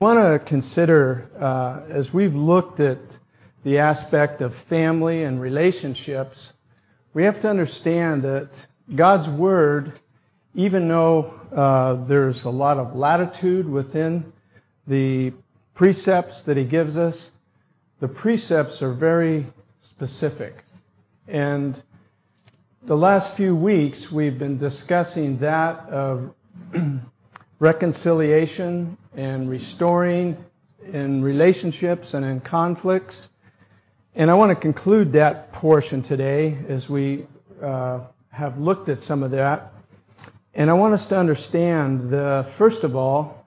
want to consider, uh, as we've looked at the aspect of family and relationships, we have to understand that God's Word, even though uh, there's a lot of latitude within the precepts that He gives us, the precepts are very specific. And the last few weeks, we've been discussing that of reconciliation and restoring in relationships and in conflicts. And I want to conclude that portion today as we uh, have looked at some of that. And I want us to understand, the, first of all,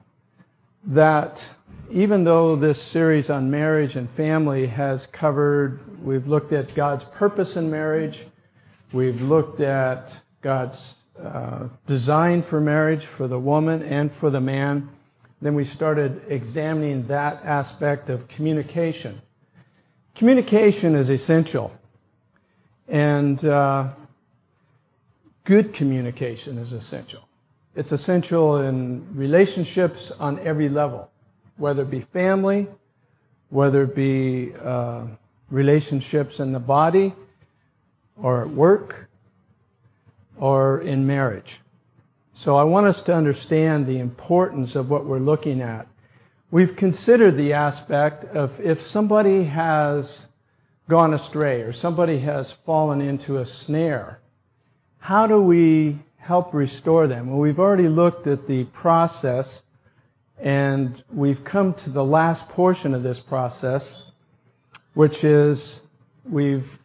that even though this series on marriage and family has covered, we've looked at God's purpose in marriage, we've looked at God's uh, design for marriage for the woman and for the man. Then we started examining that aspect of communication. Communication is essential. And uh, good communication is essential. It's essential in relationships on every level, whether it be family, whether it be uh, relationships in the body or at work or in marriage. So I want us to understand the importance of what we're looking at. We've considered the aspect of if somebody has gone astray or somebody has fallen into a snare, how do we help restore them? Well, we've already looked at the process and we've come to the last portion of this process, which is we've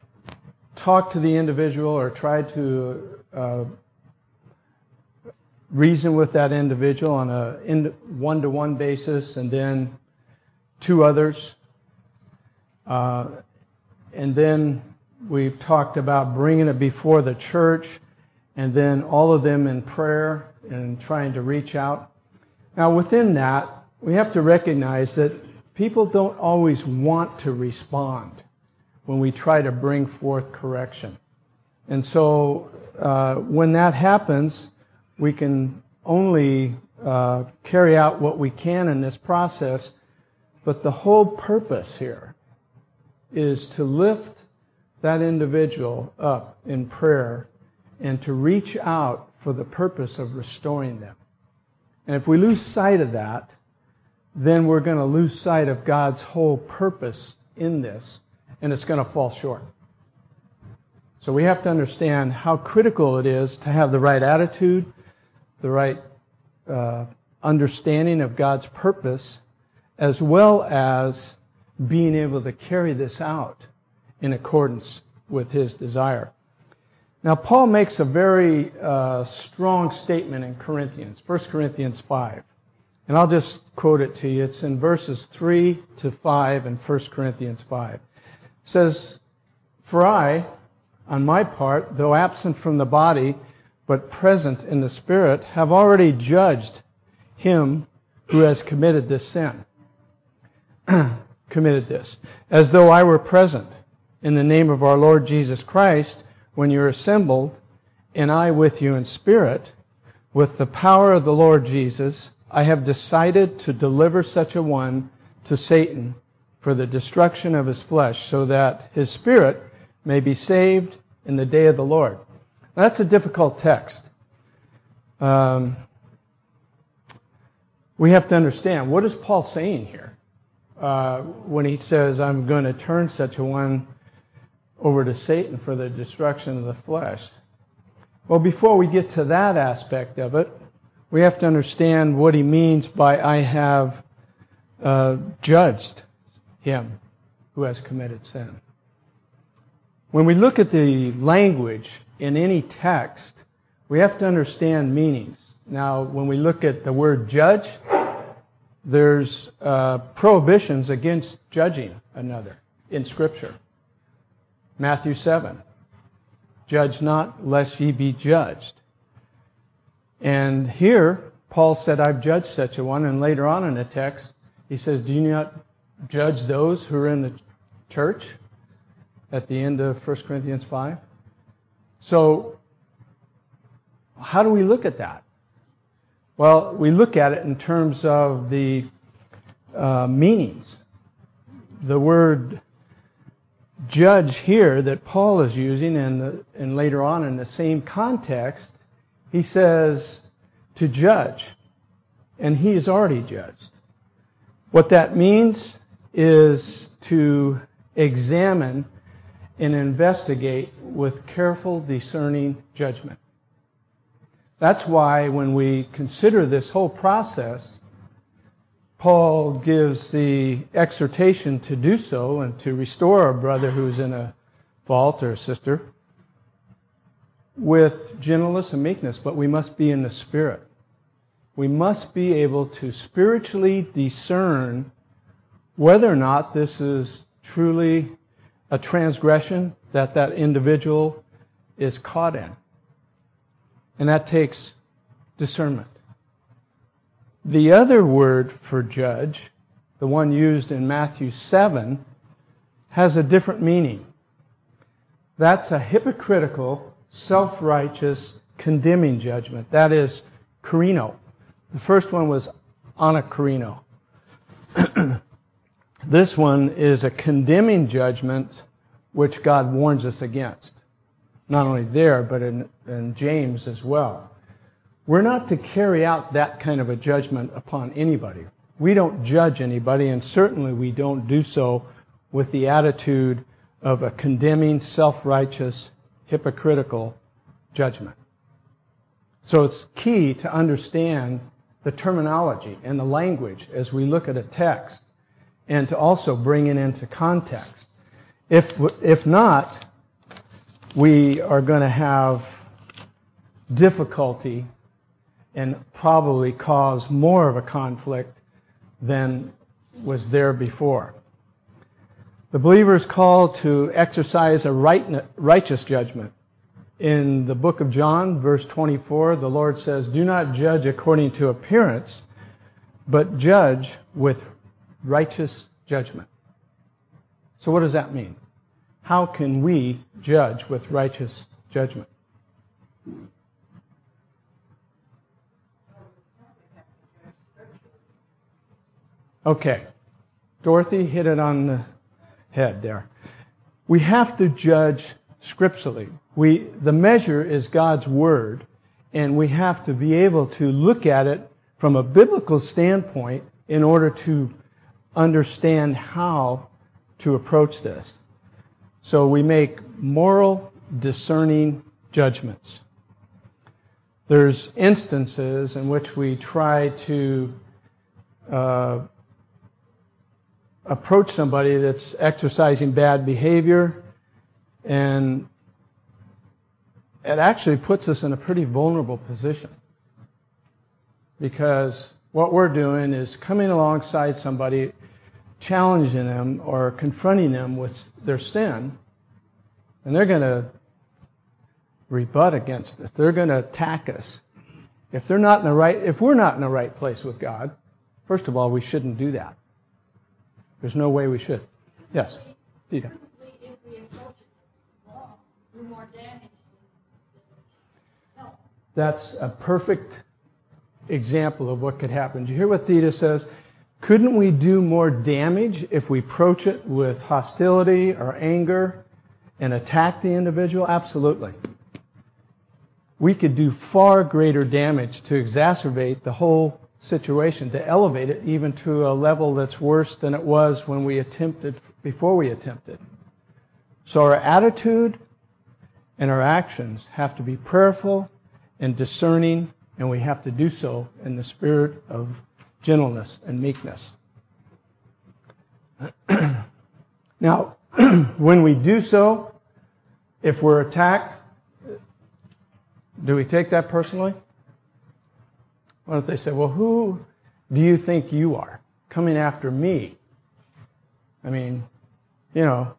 talked to the individual or tried to reason with that individual on a one to one basis and then two others. Uh, and then we've talked about bringing it before the church and then all of them in prayer and trying to reach out. Now, within that, we have to recognize that people don't always want to respond when we try to bring forth correction. And so, uh, when that happens, we can only uh, carry out what we can in this process, but the whole purpose here is to lift that individual up in prayer and to reach out for the purpose of restoring them. And if we lose sight of that, then we're going to lose sight of God's whole purpose in this, and it's going to fall short. So we have to understand how critical it is to have the right attitude, the right uh, understanding of God's purpose, as well as being able to carry this out in accordance with His desire. Now, Paul makes a very uh, strong statement in Corinthians, 1 Corinthians 5. And I'll just quote it to you. It's in verses 3 to 5 in 1 Corinthians 5. It says, For I, on my part, though absent from the body, but present in the Spirit, have already judged him who has committed this sin. committed this. As though I were present in the name of our Lord Jesus Christ when you're assembled, and I with you in spirit, with the power of the Lord Jesus, I have decided to deliver such a one to Satan for the destruction of his flesh, so that his spirit may be saved in the day of the Lord. That's a difficult text. Um, we have to understand what is Paul saying here uh, when he says, "I'm going to turn such a one over to Satan for the destruction of the flesh." Well, before we get to that aspect of it, we have to understand what he means by "I have uh, judged him who has committed sin." When we look at the language in any text, we have to understand meanings. Now, when we look at the word judge, there's uh, prohibitions against judging another in Scripture. Matthew 7. Judge not, lest ye be judged. And here, Paul said, I've judged such a one. And later on in the text, he says, Do you not judge those who are in the church? At the end of 1 Corinthians 5. So, how do we look at that? Well, we look at it in terms of the uh, meanings. The word judge here that Paul is using, and, the, and later on in the same context, he says to judge, and he is already judged. What that means is to examine and investigate with careful, discerning judgment. That's why when we consider this whole process, Paul gives the exhortation to do so and to restore a brother who's in a fault or a sister with gentleness and meekness, but we must be in the Spirit. We must be able to spiritually discern whether or not this is truly a transgression that that individual is caught in. And that takes discernment. The other word for judge, the one used in Matthew 7, has a different meaning. That's a hypocritical, self righteous, condemning judgment. That is krino. The first one was anakrino. this one is a condemning judgment which God warns us against. Not only there, but in, in James as well. We're not to carry out that kind of a judgment upon anybody. We don't judge anybody, and certainly we don't do so with the attitude of a condemning, self righteous, hypocritical judgment. So it's key to understand the terminology and the language as we look at a text and to also bring it into context. If, if not, we are going to have difficulty and probably cause more of a conflict than was there before. The believer is called to exercise a right, righteous judgment. In the book of John, verse 24, the Lord says, Do not judge according to appearance, but judge with righteous judgment. So, what does that mean? How can we judge with righteous judgment? Okay. Dorothy hit it on the head there. We have to judge scripturally. We, the measure is God's Word, and we have to be able to look at it from a biblical standpoint in order to understand how to approach this. So we make moral, discerning judgments. There's instances in which we try to uh, approach somebody that's exercising bad behavior, and it actually puts us in a pretty vulnerable position. Because what we're doing is coming alongside somebody challenging them or confronting them with their sin, and they're going to rebut against us. They're going to attack us. If they're not in the right, if we're not in the right place with God, first of all, we shouldn't do that. There's no way we should. Yes, Theta. That's a perfect example of what could happen. Do you hear what Theta says? Couldn't we do more damage if we approach it with hostility or anger and attack the individual? Absolutely. We could do far greater damage to exacerbate the whole situation, to elevate it even to a level that's worse than it was when we attempted, before we attempted. So our attitude and our actions have to be prayerful and discerning, and we have to do so in the spirit of gentleness, and meekness. now, when we do so, if we're attacked, do we take that personally? What if they say, well, who, do you think you are coming after me? I mean, you know,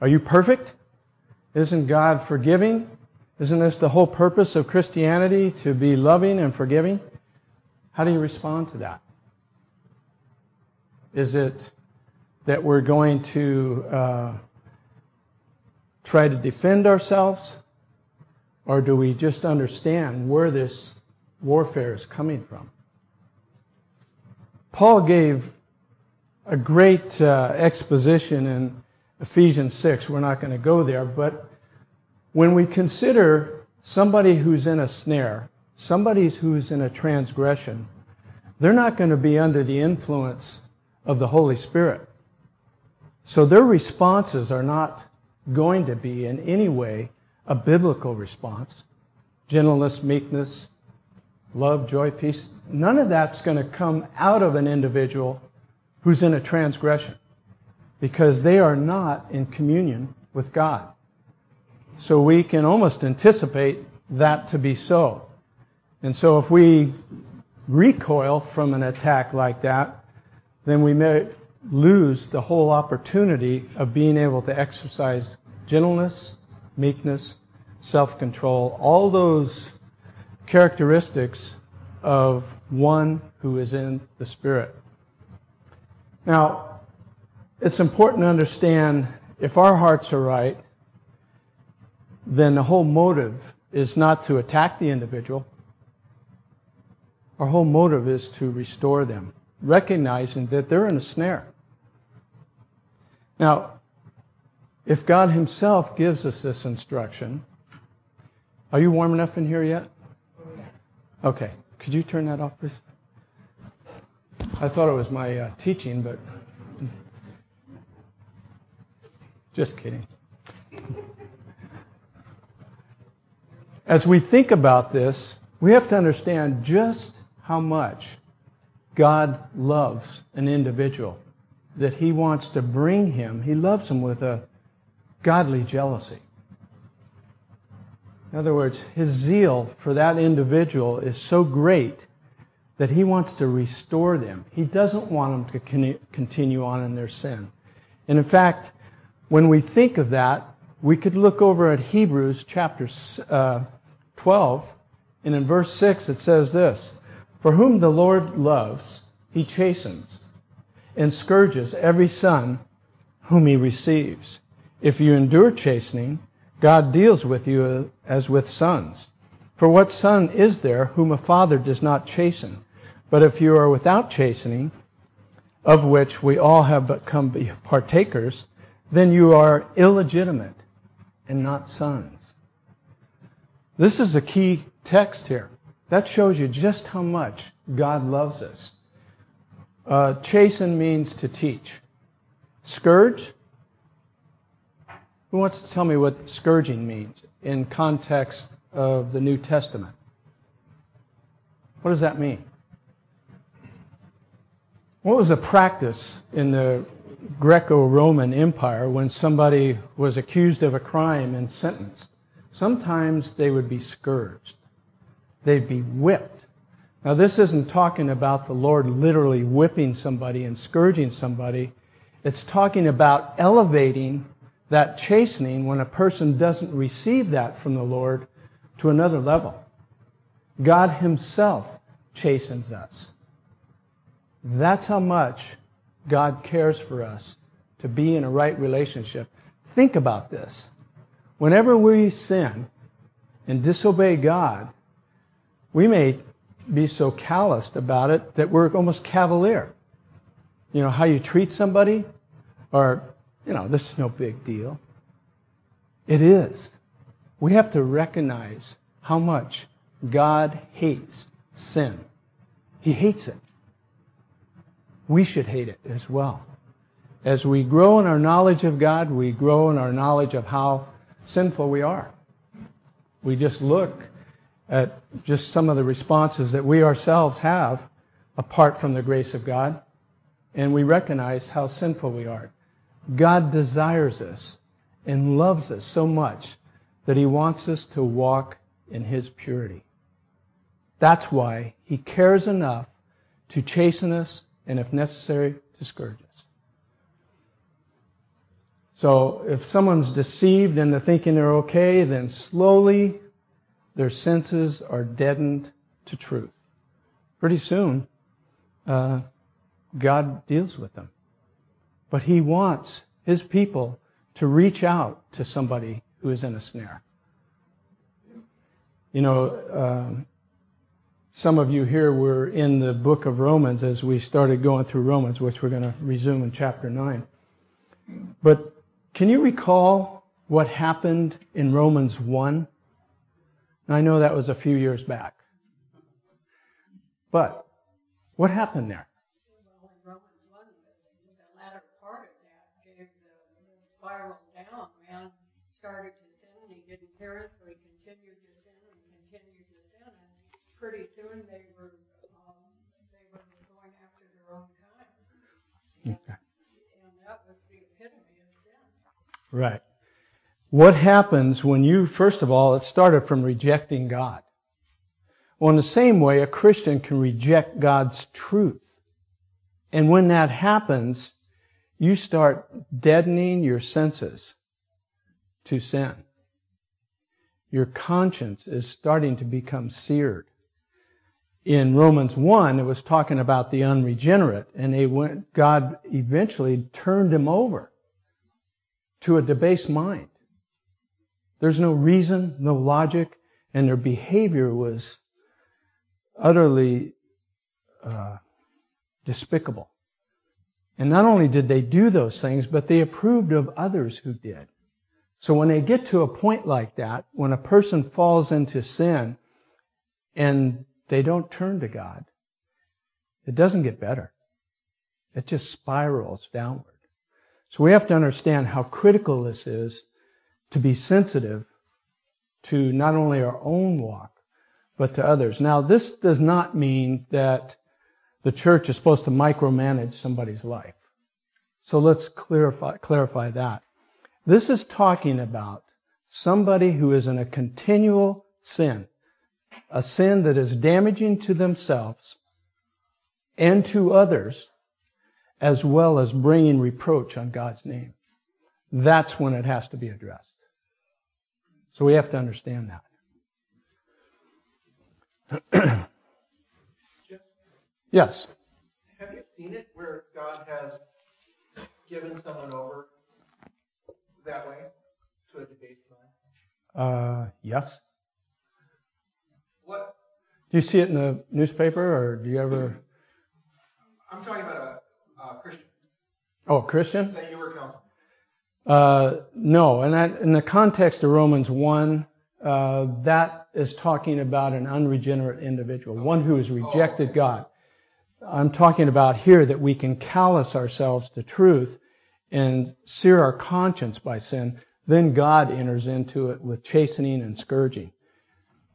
are you perfect? Isn't God forgiving? Isn't this the whole purpose of Christianity to be loving and forgiving? How do you respond to that? Is it that we're going to uh, try to defend ourselves? Or do we just understand where this warfare is coming from? Paul gave a great uh, exposition in Ephesians 6. We're not going to go there, but when we consider somebody who's in a snare, somebody who's in a transgression, they're not going to be under the influence of the Holy Spirit. So their responses are not going to be in any way a biblical response. Gentleness, meekness, love, joy, peace. None of that's going to come out of an individual who's in a transgression because they are not in communion with God. So we can almost anticipate that to be so. And so if we recoil from an attack like that, then we may lose the whole opportunity of being able to exercise gentleness, meekness, self control, all those characteristics of one who is in the Spirit. Now, it's important to understand if our hearts are right, then the whole motive is not to attack the individual. Our whole motive is to restore them, recognizing that they're in a snare. Now, if God Himself gives us this instruction, are you warm enough in here yet? Okay. Could you turn that off, please? I thought it was my uh, teaching, but just kidding. As we think about this, we have to understand just how much God loves an individual, that He wants to bring him, He loves him with a godly jealousy. In other words, his zeal for that individual is so great that he wants to restore them. He doesn't want them to continue on in their sin. And in fact, when we think of that, we could look over at Hebrews chapter uh, 12, and in verse 6 it says this For whom the Lord loves, he chastens and scourges every son whom he receives. If you endure chastening, God deals with you as with sons. For what son is there whom a father does not chasten? But if you are without chastening, of which we all have become partakers, then you are illegitimate and not sons. This is a key text here. That shows you just how much God loves us. Uh, chasten means to teach. Scourge who wants to tell me what scourging means in context of the New Testament? What does that mean? What was the practice in the Greco Roman Empire when somebody was accused of a crime and sentenced? Sometimes they would be scourged, they'd be whipped. Now, this isn't talking about the Lord literally whipping somebody and scourging somebody. It's talking about elevating that chastening when a person doesn't receive that from the Lord to another level. God Himself chastens us. That's how much God cares for us to be in a right relationship. Think about this. Whenever we sin and disobey God, we may be so calloused about it that we're almost cavalier. You know, how you treat somebody, or you know, this is no big deal. It is. We have to recognize how much God hates sin. He hates it. We should hate it as well. As we grow in our knowledge of God, we grow in our knowledge of how sinful we are. We just look at just some of the responses that we ourselves have apart from the grace of God, and we recognize how sinful we are. God desires us and loves us so much that he wants us to walk in his purity. That's why he cares enough to chasten us, and if necessary, to scourge us. So if someone's deceived they're thinking they're okay, then slowly their senses are deadened to truth. Pretty soon, uh, God deals with them. But He wants His people to reach out to somebody who is in a snare. You know, um, some of you here were in the book of Romans as we started going through Romans, which we're going to resume in chapter 9. But can you recall what happened in Romans 1? I know that was a few years back. But what happened there? Well, 1, the, the latter part of that gave the, the spiral down. Man started to sin and he didn't hear so he continued to sin and continued to sin. And pretty soon they were um, they were going after their own kind. Okay. and that was the epitome of sin. Right. What happens when you, first of all, it started from rejecting God. Well, in the same way, a Christian can reject God's truth. And when that happens, you start deadening your senses to sin. Your conscience is starting to become seared. In Romans 1, it was talking about the unregenerate, and they went, God eventually turned him over to a debased mind. There's no reason, no logic, and their behavior was utterly uh, despicable. And not only did they do those things, but they approved of others who did. So when they get to a point like that, when a person falls into sin and they don't turn to God, it doesn't get better. It just spirals downward. So we have to understand how critical this is to be sensitive to not only our own walk, but to others. Now, this does not mean that the church is supposed to micromanage somebody's life. So let's clarify, clarify that. This is talking about somebody who is in a continual sin, a sin that is damaging to themselves and to others, as well as bringing reproach on God's name. That's when it has to be addressed. So we have to understand that. yes. Have you seen it where God has given someone over that way to a debased mind? Uh, yes. What Do you see it in the newspaper, or do you ever? I'm talking about a, a Christian Oh, Christian? that you were counseling. Uh, no, and that, in the context of Romans 1, uh, that is talking about an unregenerate individual, one who has rejected God. I'm talking about here that we can callous ourselves to truth and sear our conscience by sin. Then God enters into it with chastening and scourging,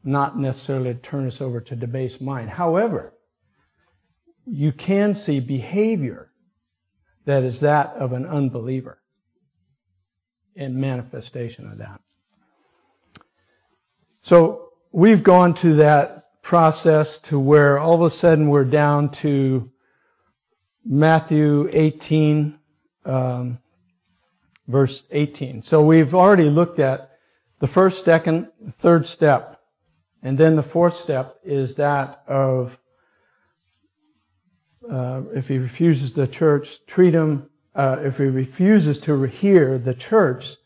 not necessarily to turn us over to debased mind. However, you can see behavior that is that of an unbeliever and manifestation of that. So we've gone to that process to where all of a sudden we're down to Matthew 18, um, verse 18. So we've already looked at the first, second, third step, and then the fourth step is that of uh, if he refuses the church, treat him. Uh, if he refuses to hear the church,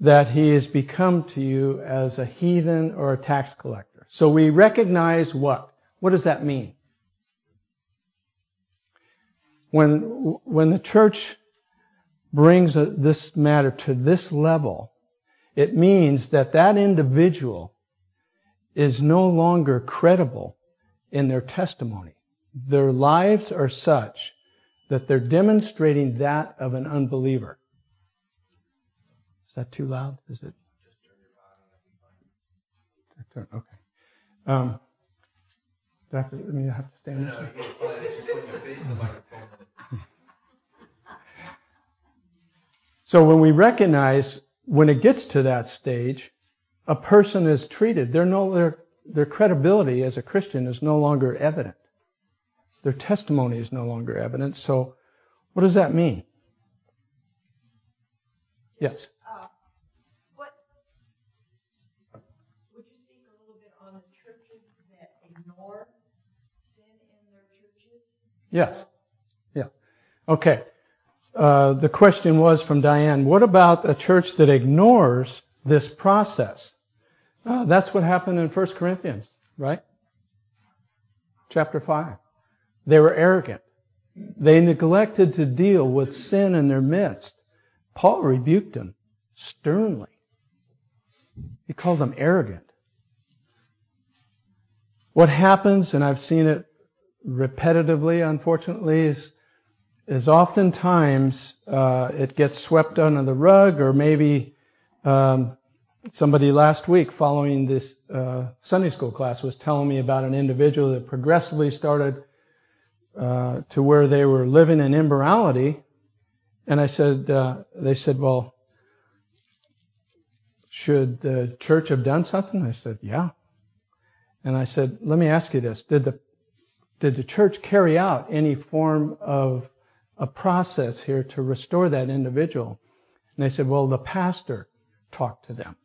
that he has become to you as a heathen or a tax collector. So we recognize what? What does that mean? When, when the church brings a, this matter to this level, it means that that individual is no longer credible in their testimony. Their lives are such that they're demonstrating that of an unbeliever. Is that too loud? Is it? Okay. Um, do I have to, I mean, I have to stand this way? you're fine. It's just when you face the microphone. So when we recognize when it gets to that stage, a person is treated, their no, their, their credibility as a Christian is no longer evident. Their testimony is no longer evidence. So, what does that mean? Yes. Uh, what, would you speak a little bit on the churches that ignore sin in their churches? Yes. Yeah. Okay. Uh, the question was from Diane, what about a church that ignores this process? Uh, that's what happened in 1 Corinthians, right? Chapter 5. They were arrogant. They neglected to deal with sin in their midst. Paul rebuked them sternly. He called them arrogant. What happens, and I've seen it repetitively, unfortunately, is, is oftentimes uh, it gets swept under the rug, or maybe um, somebody last week following this uh, Sunday school class was telling me about an individual that progressively started uh, to where they were living in immorality. And I said, uh, they said, well, should the church have done something? I said, yeah. And I said, let me ask you this. Did the, did the church carry out any form of a process here to restore that individual? And they said, well, the pastor talked to them.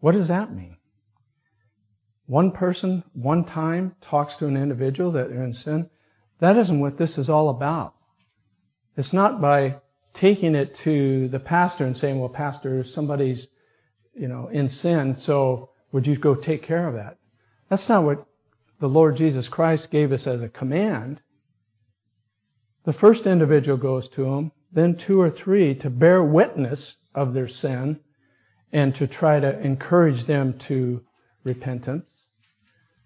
What does that mean? One person, one time, talks to an individual that they're in sin. That isn't what this is all about. It's not by taking it to the pastor and saying, well, pastor, somebody's, you know, in sin, so would you go take care of that? That's not what the Lord Jesus Christ gave us as a command. The first individual goes to him, then two or three to bear witness of their sin and to try to encourage them to repentance.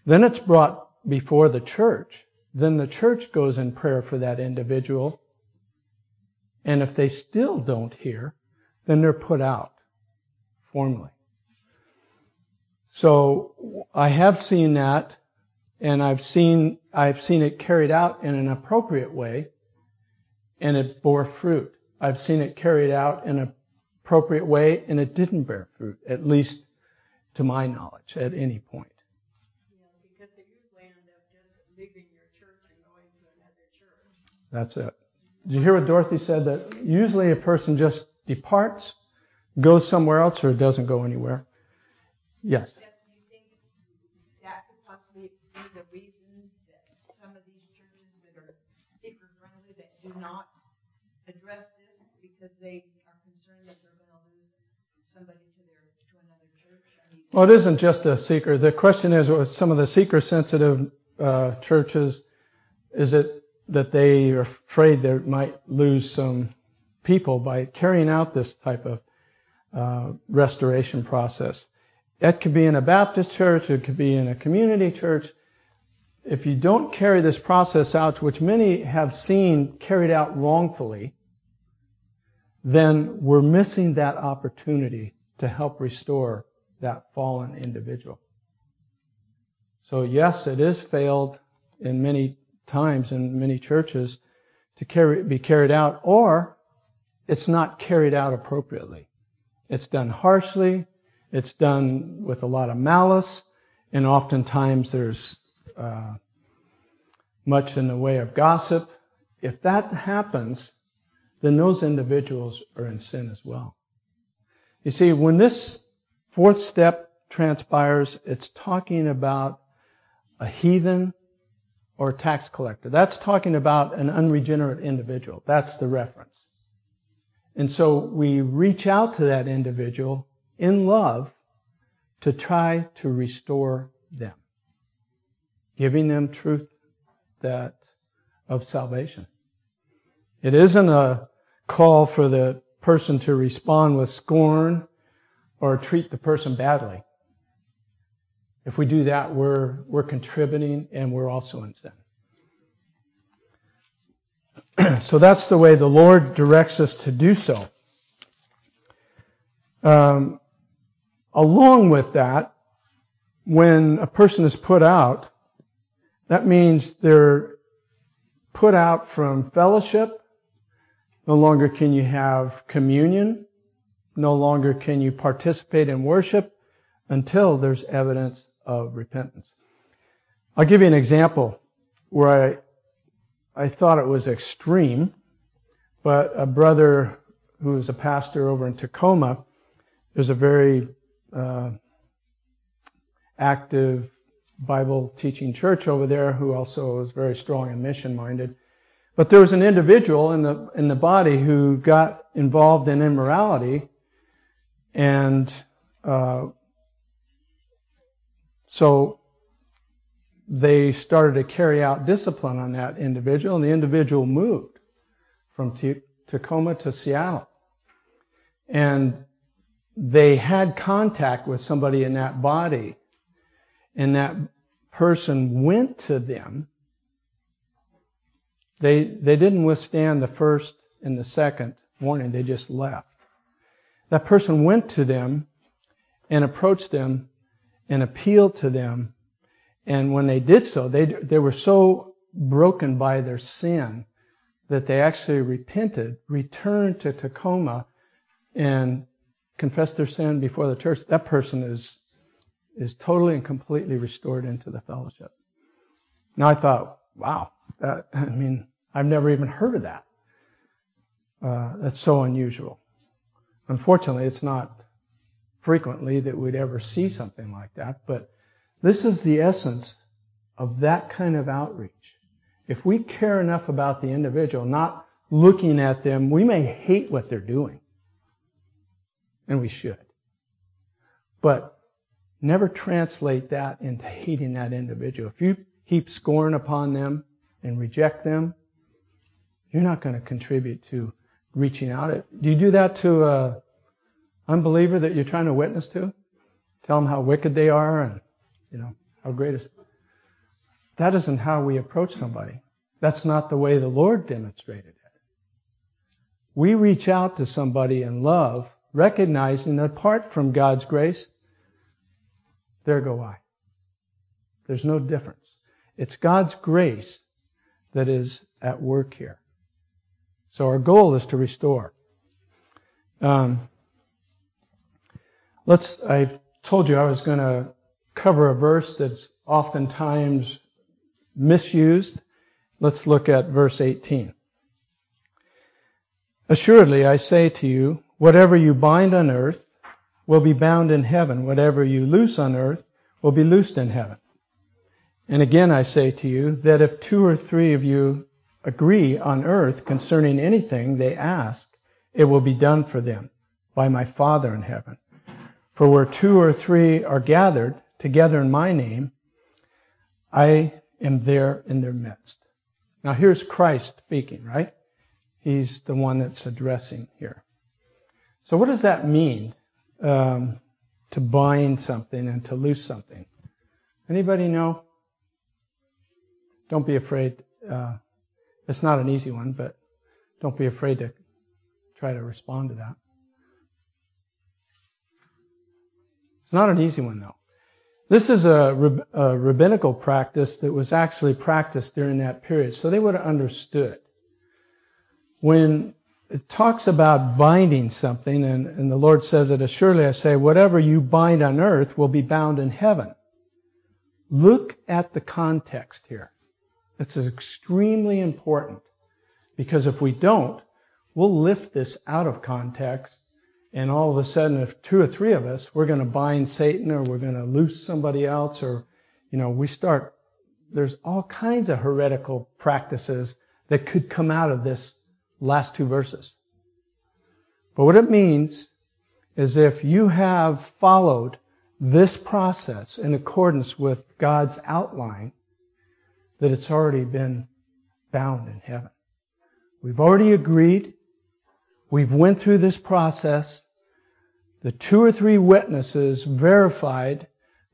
Then it's brought before the church. Then the church goes in prayer for that individual. And if they still don't hear, then they're put out formally. So I have seen that and I've seen, I've seen it carried out in an appropriate way and it bore fruit. I've seen it carried out in an appropriate way and it didn't bear fruit, at least to my knowledge at any point. Yeah, because they usually end up just leaving your church and going to another church. That's it. Did you hear what Dorothy said? That usually a person just departs, goes somewhere else, or doesn't go anywhere. Yes. Jeff, do you think that could possibly be the reasons that some of these churches that are seeker friendly that do not address this because they are concerned that they're going to lose somebody to their to another church? I mean, Well, it isn't just a seeker. The question is, with some of the seeker-sensitive uh, churches, is it that they are afraid they might lose some people by carrying out this type of uh, restoration process? It could be in a Baptist church, it could be in a community church. If you don't carry this process out, which many have seen carried out wrongfully, then we're missing that opportunity to help restore that fallen individual. So yes, it is failed in many times in many churches to carry, be carried out, or it's not carried out appropriately. It's done harshly, it's done with a lot of malice, and oftentimes there's uh, much in the way of gossip. If that happens, then those individuals are in sin as well. You see, when this fourth step transpires, it's talking about a heathen or tax collector. That's talking about an unregenerate individual. That's the reference. And so we reach out to that individual in love to try to restore them, giving them truth that of salvation. It isn't a call for the person to respond with scorn or treat the person badly. If we do that, we're, we're contributing and we're also in sin. so that's the way the Lord directs us to do so. Um, along with that, when a person is put out, that means they're put out from fellowship. No longer can you have communion. No longer can you participate in worship until there's evidence of repentance. I'll give you an example. where I, I thought it was extreme, but a brother who is a pastor over in Tacoma, there's a very uh, active Bible teaching church over there who also is very strong and mission minded. But there was an individual in the in the body who got involved in immorality, and uh, so they started to carry out discipline on that individual, and the individual moved from T- Tacoma to Seattle. And they had contact with somebody in that body, and that person went to them. They, they didn't withstand the first and the second warning, they just left. That person went to them and approached them and appealed to them. And when they did so, they, they were so broken by their sin that they actually repented, returned to Tacoma, and confessed their sin before the church. That person is, is totally and completely restored into the fellowship. Now I thought, wow, that, I mean, I've never even heard of that. Uh, that's so unusual. Unfortunately, it's not frequently that we'd ever see something like that, but this is the essence of that kind of outreach. If we care enough about the individual, not looking at them, we may hate what they're doing. And we should. But never translate that into hating that individual. If you heap scorn upon them and reject them, you're not going to contribute to reaching out. Do you do that to a unbeliever that you're trying to witness to? Tell them how wicked they are and, you know, how great is. That isn't how we approach somebody. That's not the way the Lord demonstrated it. We reach out to somebody in love, recognizing that apart from God's grace, there go I. There's no difference. It's God's grace that is at work here. So our goal is to restore. Um, let's. I told you I was going to cover a verse that's oftentimes misused. Let's look at verse 18. Assuredly, I say to you, whatever you bind on earth will be bound in heaven. Whatever you loose on earth will be loosed in heaven. And again, I say to you that if two or three of you agree on earth concerning anything they ask, it will be done for them by my Father in heaven. For where two or three are gathered together in my name, I am there in their midst. Now here's Christ speaking, right? He's the one that's addressing here. So what does that mean? Um, to bind something and to loose something. Anybody know? Don't be afraid. Uh, it's not an easy one, but don't be afraid to try to respond to that. It's not an easy one, though. This is a, a, rabbinical practice that was actually practiced during that period, so they would have understood. When it talks about binding something, and, and the Lord says it, surely I say, whatever you bind on earth will be bound in heaven. Look at the context here. It's extremely important because if we don't, we'll lift this out of context and all of a sudden if two or three of us, we're going to bind Satan or we're going to loose somebody else or, you know, we start, there's all kinds of heretical practices that could come out of this last two verses. But what it means is if you have followed this process in accordance with God's outline, that it's already been bound in heaven. We've already agreed. We've went through this process. The two or three witnesses verified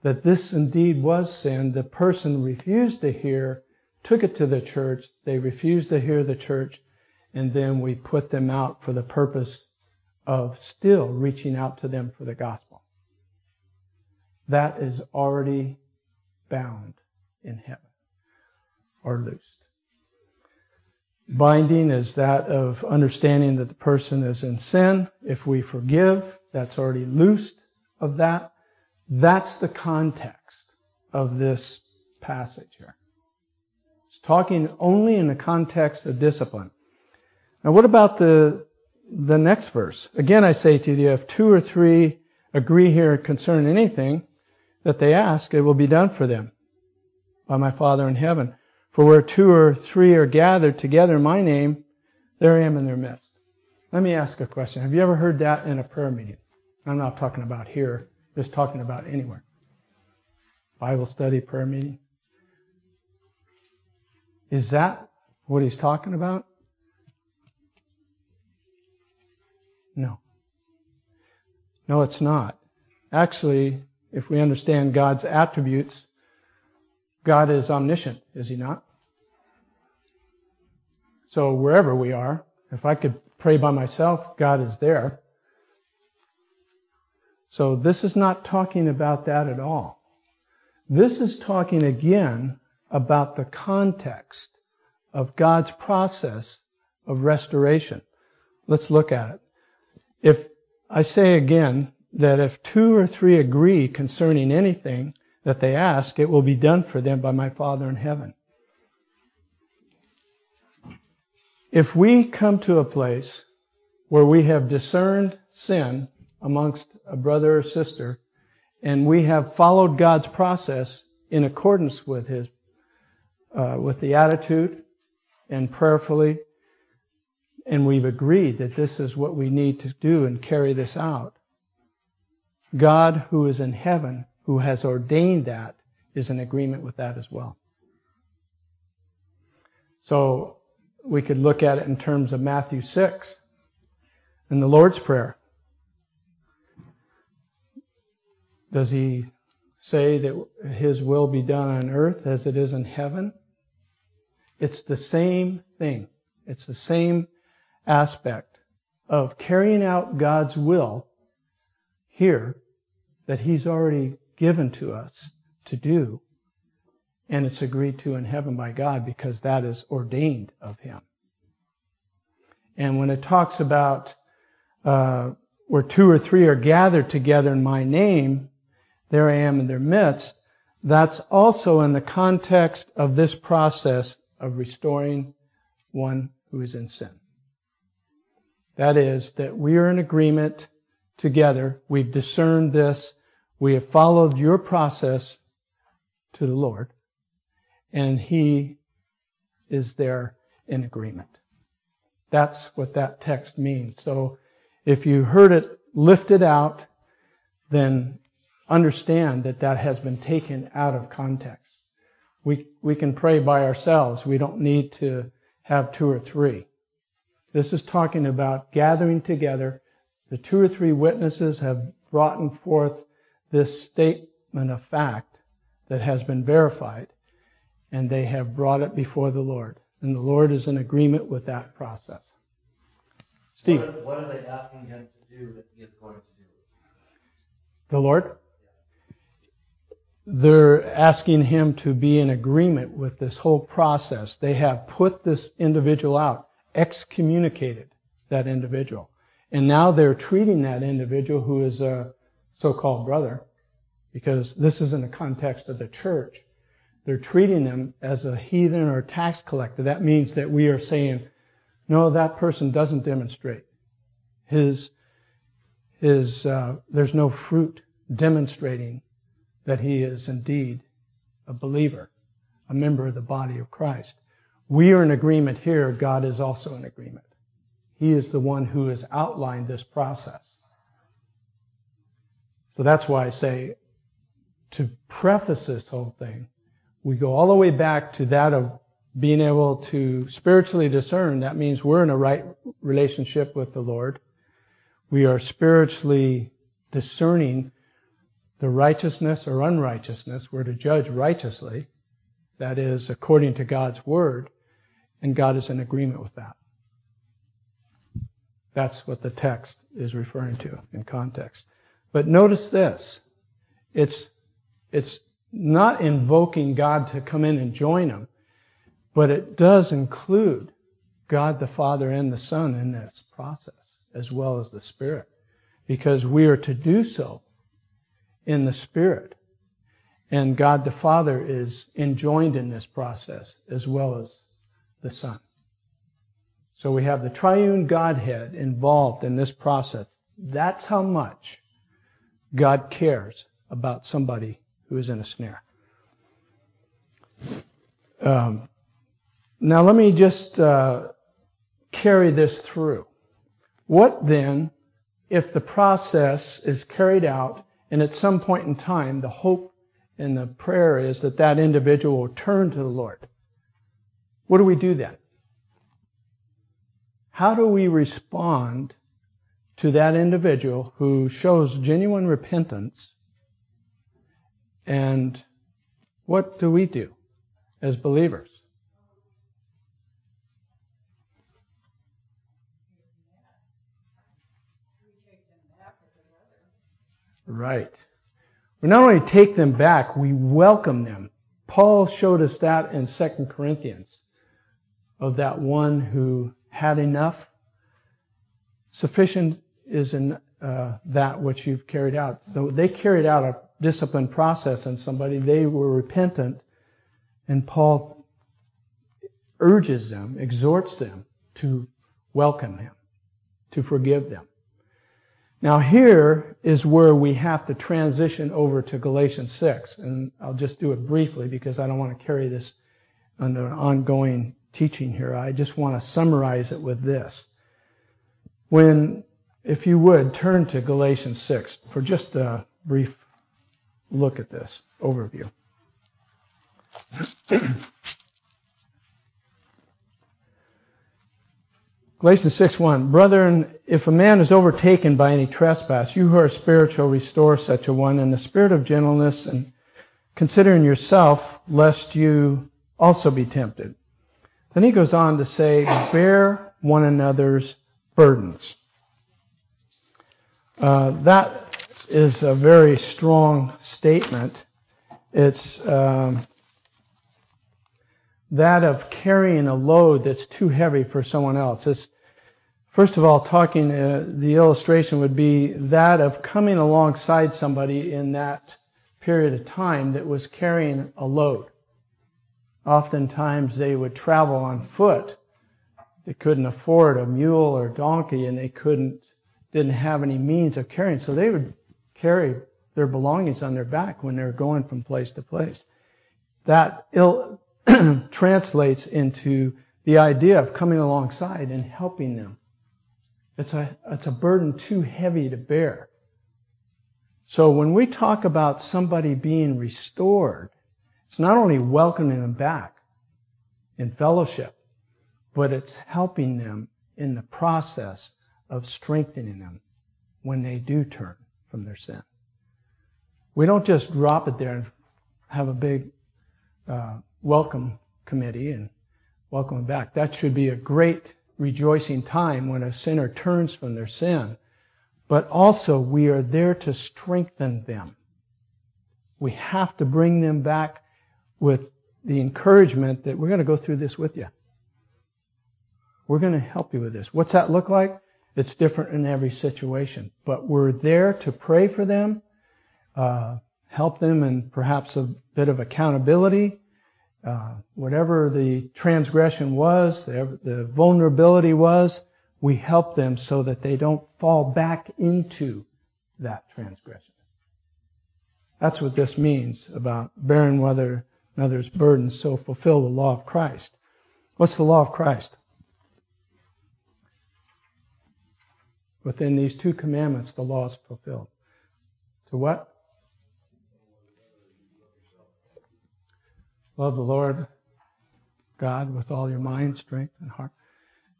that this indeed was sin. The person refused to hear, took it to the church. They refused to hear the church. And then we put them out for the purpose of still reaching out to them for the gospel. That is already bound in heaven or loosed. Binding is that of understanding that the person is in sin. If we forgive, that's already loosed of that. That's the context of this passage here. It's talking only in the context of discipline. Now, what about the the next verse? Again, I say to you, if two or three agree here concerning anything that they ask, it will be done for them by my Father in heaven. For where two or three are gathered together in my name, there I am in their midst. Let me ask a question. Have you ever heard that in a prayer meeting? I'm not talking about here, just talking about anywhere. Bible study, prayer meeting. Is that what he's talking about? No. No, it's not. Actually, if we understand God's attributes, God is omniscient, is he not? So wherever we are, if I could pray by myself, God is there. So this is not talking about that at all. This is talking again about the context of God's process of restoration. Let's look at it. If I say again that if two or three agree concerning anything that they ask, it will be done for them by my Father in heaven. If we come to a place where we have discerned sin amongst a brother or sister, and we have followed God's process in accordance with His, uh, with the attitude and prayerfully, and we've agreed that this is what we need to do and carry this out. God, who is in heaven, who has ordained that, is in agreement with that as well. So we could look at it in terms of Matthew 6 and the Lord's Prayer. Does he say that his will be done on earth as it is in heaven? It's the same thing. It's the same aspect of carrying out God's will here that he's already given to us to do. And it's agreed to in heaven by God because that is ordained of him. And when it talks about uh, where two or three are gathered together in my name, there I am in their midst, that's also in the context of this process of restoring one who is in sin. That is, that we are in agreement together. We've discerned this. We have followed your process to the Lord, and He is there in agreement. That's what that text means. So if you heard it lifted out, then understand that that has been taken out of context. We, we can pray by ourselves. We don't need to have two or three. This is talking about gathering together. The two or three witnesses have brought forth this statement of fact that has been verified, and they have brought it before the Lord. And the Lord is in agreement with that process. Steve. What are, what are they asking him to do that he is going to do? The Lord? they're asking him to be in agreement with this whole process. They have put this individual out, excommunicated that individual. And now they're treating that individual who is a so-called brother, because this is in the context of the church. They're treating them as a heathen or a tax collector. That means that we are saying, no, that person doesn't demonstrate. His, his, uh, there's no fruit demonstrating that he is indeed a believer, a member of the body of Christ. We are in agreement here. God is also in agreement. He is the one who has outlined this process. So that's why I say to preface this whole thing, we go all the way back to that of being able to spiritually discern. That means we're in a right relationship with the Lord. We are spiritually discerning the righteousness or unrighteousness, we're to judge righteously, that is, according to God's word, and God is in agreement with that. That's what the text is referring to in context. But notice this. It's, it's not invoking God to come in and join them, but it does include God the Father and the Son in this process, as well as the Spirit, because we are to do so in the Spirit. And God the Father is enjoined in this process as well as the Son. So we have the triune Godhead involved in this process. That's how much God cares about somebody who is in a snare. Um, now let me just uh, carry this through. What then if the process is carried out and at some point in time the hope and the prayer is that that individual will turn to the Lord? What do we do then? How do we respond to that individual who shows genuine repentance? And what do we do as believers? Right. We not only take them back, we welcome them. Paul showed us that in 2 Corinthians of that one who had enough. Sufficient is in uh, that which you've carried out. So they carried out a discipline process in somebody. They were repentant, and Paul urges them, exhorts them to welcome him, to forgive them. Now here is where we have to transition over to Galatians 6, and I'll just do it briefly because I don't want to carry this under ongoing teaching here. I just want to summarize it with this. When, if you would, turn to Galatians 6 for just a brief look at this overview. Galatians 6:1 Brethren, if a man is overtaken by any trespass, you who are spiritual restore such a one in the spirit of gentleness and considering yourself lest you also be tempted. Then he goes on to say, bear one another's burdens. Uh, that is a very strong statement. It's um, that of carrying a load that's too heavy for someone else. It's, first of all, talking, uh, the illustration would be that of coming alongside somebody in that period of time that was carrying a load. Oftentimes they would travel on foot. They couldn't afford a mule or donkey and they couldn't, didn't have any means of carrying. So they would carry their belongings on their back when they're going from place to place. That Ill, translates into the idea of coming alongside and helping them. It's a, it's a burden too heavy to bear. So when we talk about somebody being restored, it's not only welcoming them back in fellowship, but it's helping them in the process of strengthening them when they do turn from their sin. We don't just drop it there and have a big uh, welcome committee and welcome back. That should be a great rejoicing time when a sinner turns from their sin. But also we are there to strengthen them. We have to bring them back with the encouragement that we're going to go through this with you. We're going to help you with this. What's that look like? It's different in every situation. But we're there to pray for them, uh, help them in perhaps a bit of accountability, uh, whatever the transgression was, the, the vulnerability was, we help them so that they don't fall back into that transgression. That's what this means about bearing whether another's burdens, so fulfill the law of Christ. What's the law of Christ? Within these two commandments, the law is fulfilled. To what? Love the Lord God with all your mind, strength, and heart.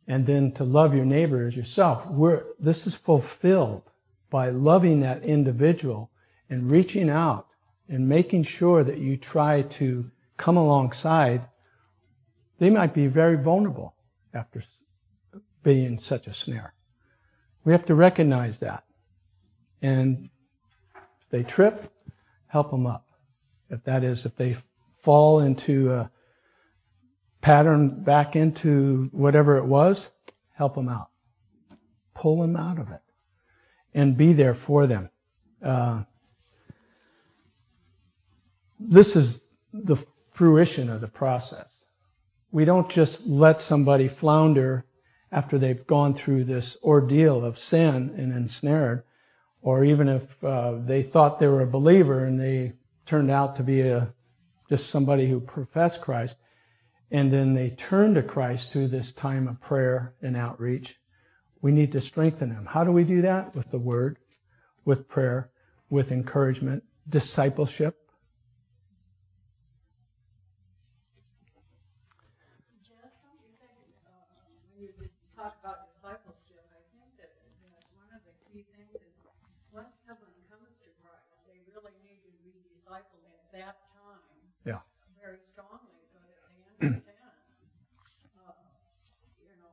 And then to love your neighbor as yourself. We're, this is fulfilled by loving that individual and reaching out and making sure that you try to come alongside. They might be very vulnerable after being such a snare. We have to recognize that. And if they trip, help them up. If that is, if they fall into a pattern back into whatever it was, help them out. Pull them out of it. And be there for them. Uh, this is the fruition of the process. We don't just let somebody flounder after they've gone through this ordeal of sin and ensnared, or even if uh, they thought they were a believer and they turned out to be a just somebody who professed Christ, and then they turn to Christ through this time of prayer and outreach. We need to strengthen them. How do we do that? With the Word, with prayer, with encouragement, discipleship. Jess, don't you think, uh, when you talk about discipleship, I think that, that one of the key things is once someone comes to Christ, they really need to be discipled at that time. Yeah. Very strongly, so that they understand, uh, you know,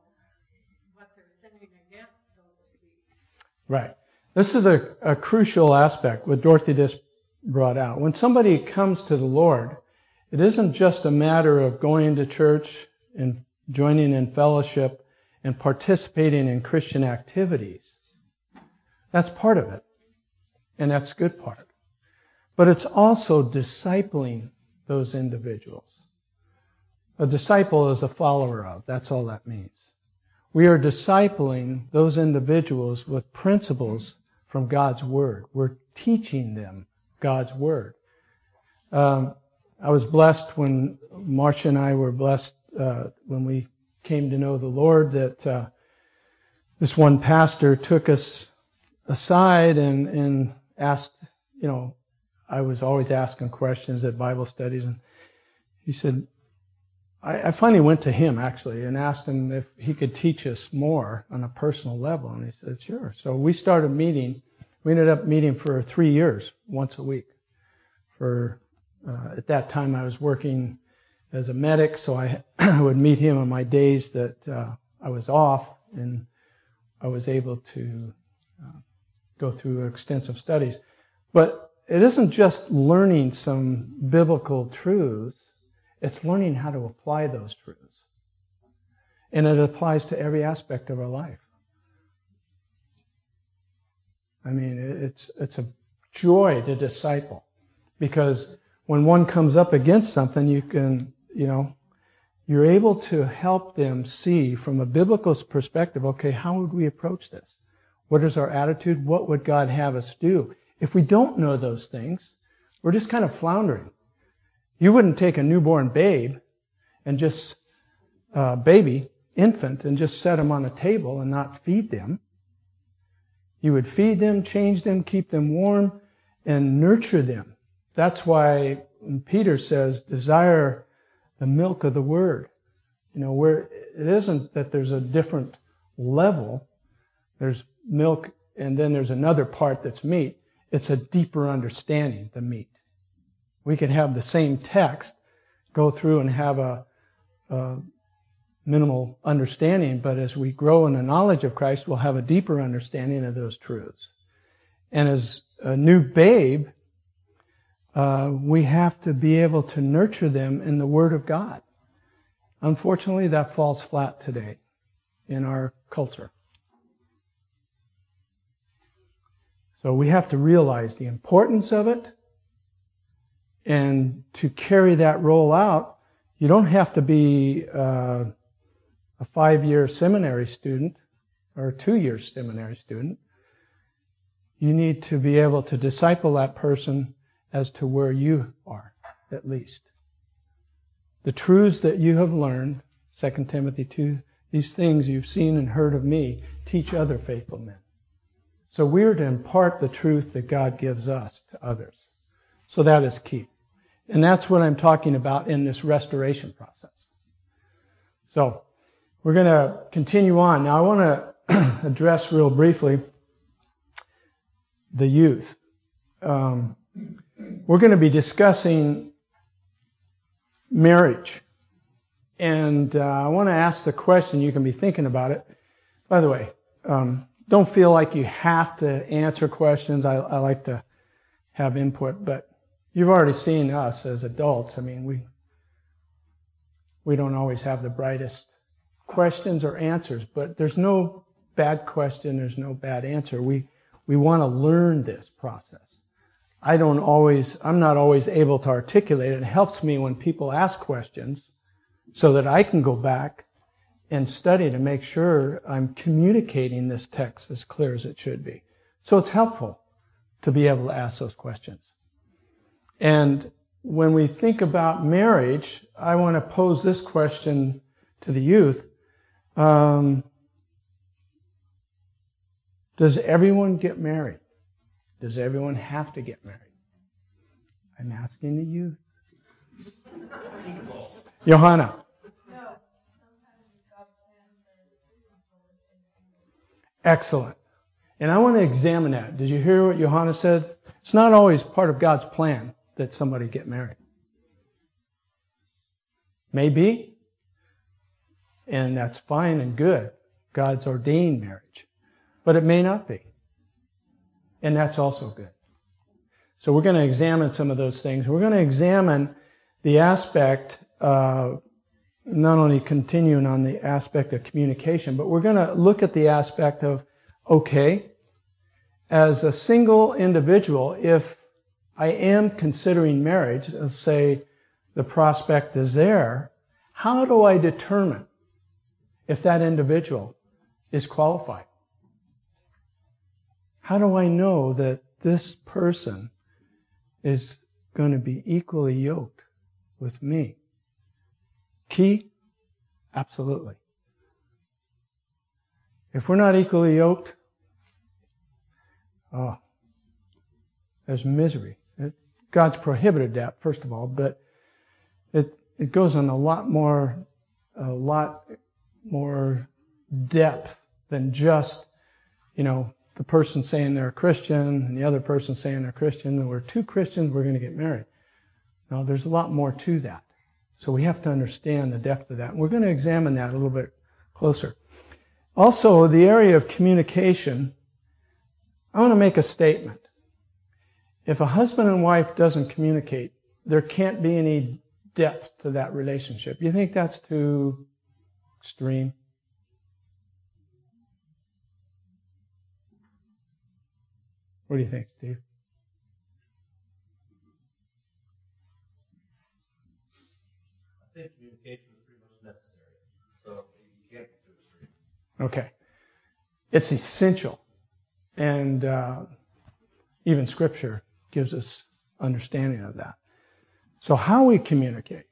what they're sinning against, so to speak. Right. This is a, a crucial aspect what Dorothy just brought out. When somebody comes to the Lord, it isn't just a matter of going to church and joining in fellowship and participating in Christian activities. That's part of it. And that's a good part. But it's also discipling those individuals. A disciple is a follower of. That's all that means. We are discipling those individuals with principles from God's Word. We're teaching them God's Word. Um, I was blessed when Marcia and I were blessed uh, when we came to know the Lord that uh, this one pastor took us aside and, and asked, you know, I was always asking questions at Bible studies, and he said, I, I finally went to him actually and asked him if he could teach us more on a personal level, and he said, sure. So we started meeting. We ended up meeting for three years, once a week. For uh, at that time, I was working as a medic, so I, I would meet him on my days that uh, I was off, and I was able to uh, go through extensive studies. But it isn't just learning some biblical truths, it's learning how to apply those truths. And it applies to every aspect of our life. I mean, it's, it's a joy to disciple because when one comes up against something, you can, you know, you're able to help them see from a biblical perspective, okay, how would we approach this? What is our attitude? What would God have us do? If we don't know those things, we're just kind of floundering. You wouldn't take a newborn babe and just, uh, baby, infant, and just set them on a table and not feed them. You would feed them, change them, keep them warm, and nurture them. That's why Peter says, desire the milk of the word. You know, where it isn't that there's a different level. There's milk and then there's another part that's meat. It's a deeper understanding, the meat. We could have the same text, go through and have a, a minimal understanding, but as we grow in the knowledge of Christ, we'll have a deeper understanding of those truths. And as a new babe, uh, we have to be able to nurture them in the Word of God. Unfortunately, that falls flat today in our culture. So we have to realize the importance of it. And to carry that role out, you don't have to be uh, a five year seminary student or a two year seminary student. You need to be able to disciple that person as to where you are, at least. The truths that you have learned, 2 Timothy 2, these things you've seen and heard of me, teach other faithful men. So we are to impart the truth that God gives us to others. So that is key. And that's what I'm talking about in this restoration process. So we're going to continue on. Now I want to address real briefly the youth. Um, we're going to be discussing marriage. And uh, I want to ask the question, you can be thinking about it. By the way, um, don't feel like you have to answer questions. I, I like to have input, but you've already seen us as adults. I mean, we we don't always have the brightest questions or answers, but there's no bad question, there's no bad answer. We we want to learn this process. I don't always, I'm not always able to articulate it. It helps me when people ask questions so that I can go back and study to make sure I'm communicating this text as clear as it should be. So it's helpful to be able to ask those questions. And when we think about marriage, I want to pose this question to the youth. Um, does everyone get married? Does everyone have to get married? I'm asking the youth. Johanna. Excellent. And I want to examine that. Did you hear what Johanna said? It's not always part of God's plan that somebody get married. Maybe. And that's fine and good. God's ordained marriage. But it may not be. And that's also good. So we're going to examine some of those things. We're going to examine the aspect, uh, not only continuing on the aspect of communication, but we're going to look at the aspect of, okay, as a single individual, if I am considering marriage, let's say the prospect is there, how do I determine if that individual is qualified? How do I know that this person is going to be equally yoked with me? Key? Absolutely. If we're not equally yoked, oh, there's misery. God's prohibited that, first of all, but it, it goes on a lot more, a lot more depth than just, you know, the person saying they're a Christian and the other person saying they're Christian, and we're two Christians, we're going to get married. No, there's a lot more to that. So we have to understand the depth of that. And we're going to examine that a little bit closer. Also, the area of communication, I want to make a statement. If a husband and wife doesn't communicate, there can't be any depth to that relationship. You think that's too extreme? What do you think, Steve? I think communication is pretty much necessary. So you can't get too extreme. Okay. It's essential. And uh, even Scripture gives us understanding of that. So how we communicate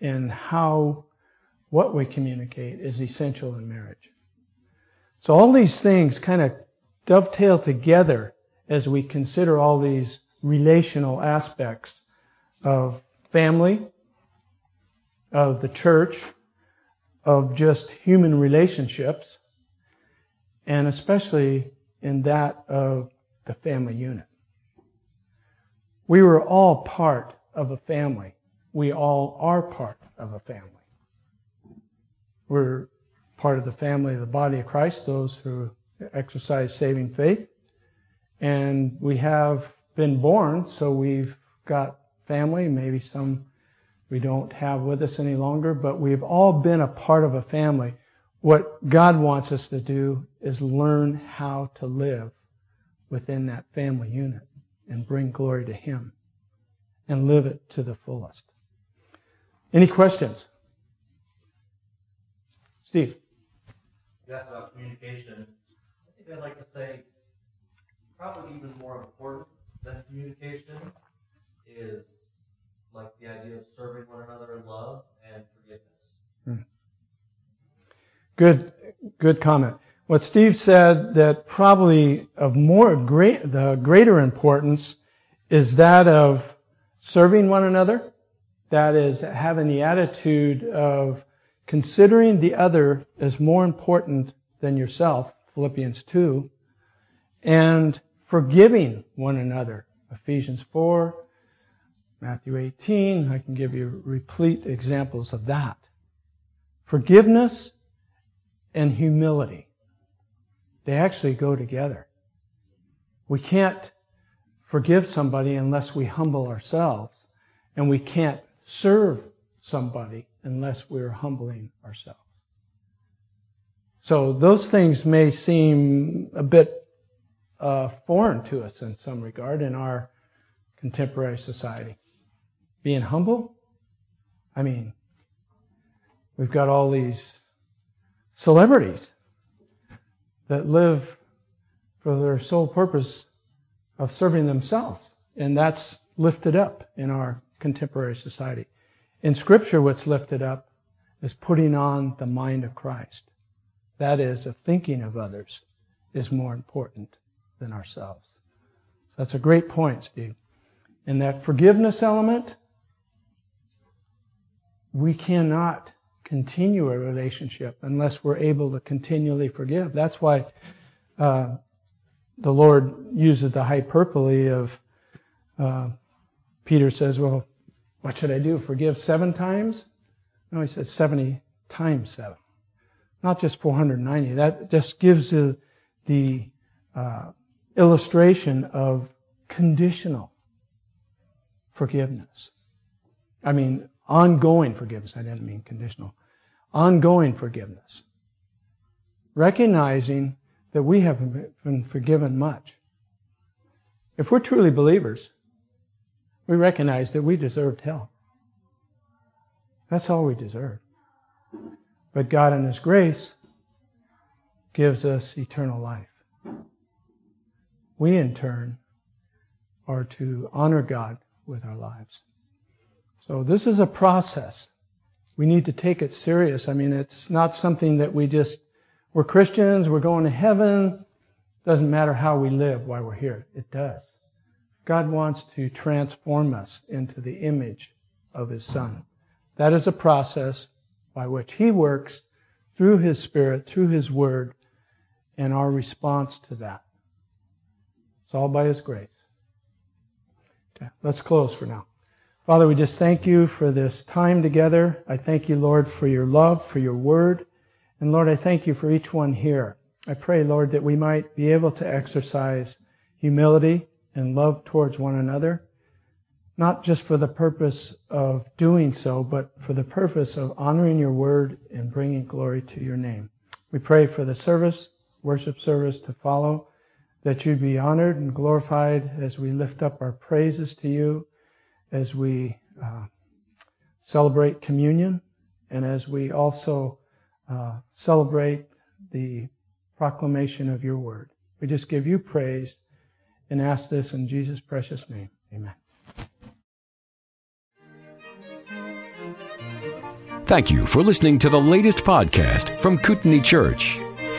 and how what we communicate is essential in marriage. So all these things kind of dovetail together as we consider all these relational aspects of family, of the church, of just human relationships, and especially in that of the family unit. We were all part of a family. We all are part of a family. We're part of the family of the body of Christ, those who exercise saving faith. And we have been born, so we've got family, maybe some we don't have with us any longer, but we've all been a part of a family. What God wants us to do is learn how to live within that family unit and bring glory to Him and live it to the fullest. Any questions? Steve. You asked about communication. I think I'd like to say probably even more important than communication is like the idea of serving one another in love and forgiveness. Hmm. Good, good comment. What Steve said that probably of more great, the greater importance is that of serving one another. That is having the attitude of considering the other as more important than yourself, Philippians 2, and forgiving one another, Ephesians 4, Matthew 18. I can give you replete examples of that. Forgiveness and humility. They actually go together. We can't forgive somebody unless we humble ourselves, and we can't serve somebody unless we're humbling ourselves. So those things may seem a bit uh, foreign to us in some regard in our contemporary society. Being humble? I mean, we've got all these celebrities that live for their sole purpose of serving themselves. And that's lifted up in our contemporary society. In Scripture, what's lifted up is putting on the mind of Christ. That is, of thinking of others is more important than ourselves. That's a great point, Steve. And that forgiveness element, we cannot continue a relationship unless we're able to continually forgive. That's why uh, the Lord uses the hyperbole of uh, Peter says, "Well, what should I do? Forgive seven times?" No, he says seventy times seven, not just 490. That just gives you the uh, illustration of conditional forgiveness. I mean, ongoing forgiveness. I didn't mean conditional. Ongoing forgiveness. Recognizing that we have been forgiven much. If we're truly believers, we recognize that we deserved hell. That's all we deserve. But God, in His grace, gives us eternal life. We, in turn, are to honor God with our lives. So this is a process. We need to take it serious. I mean, it's not something that we just, we're Christians, we're going to heaven. Doesn't matter how we live while we're here. It does. God wants to transform us into the image of His Son. That is a process by which He works through His Spirit, through His Word, and our response to that. It's all by His grace. Okay, let's close for now. Father, we just thank you for this time together. I thank you, Lord, for your love, for your word. And Lord, I thank you for each one here. I pray, Lord, that we might be able to exercise humility and love towards one another, not just for the purpose of doing so, but for the purpose of honoring your word and bringing glory to your name. We pray for the service, worship service to follow, that you be honored and glorified as we lift up our praises to you as we uh, celebrate communion and as we also uh, celebrate the proclamation of your word. We just give you praise and ask this in Jesus' precious name. Amen. Thank you for listening to the latest podcast from Kootenai Church.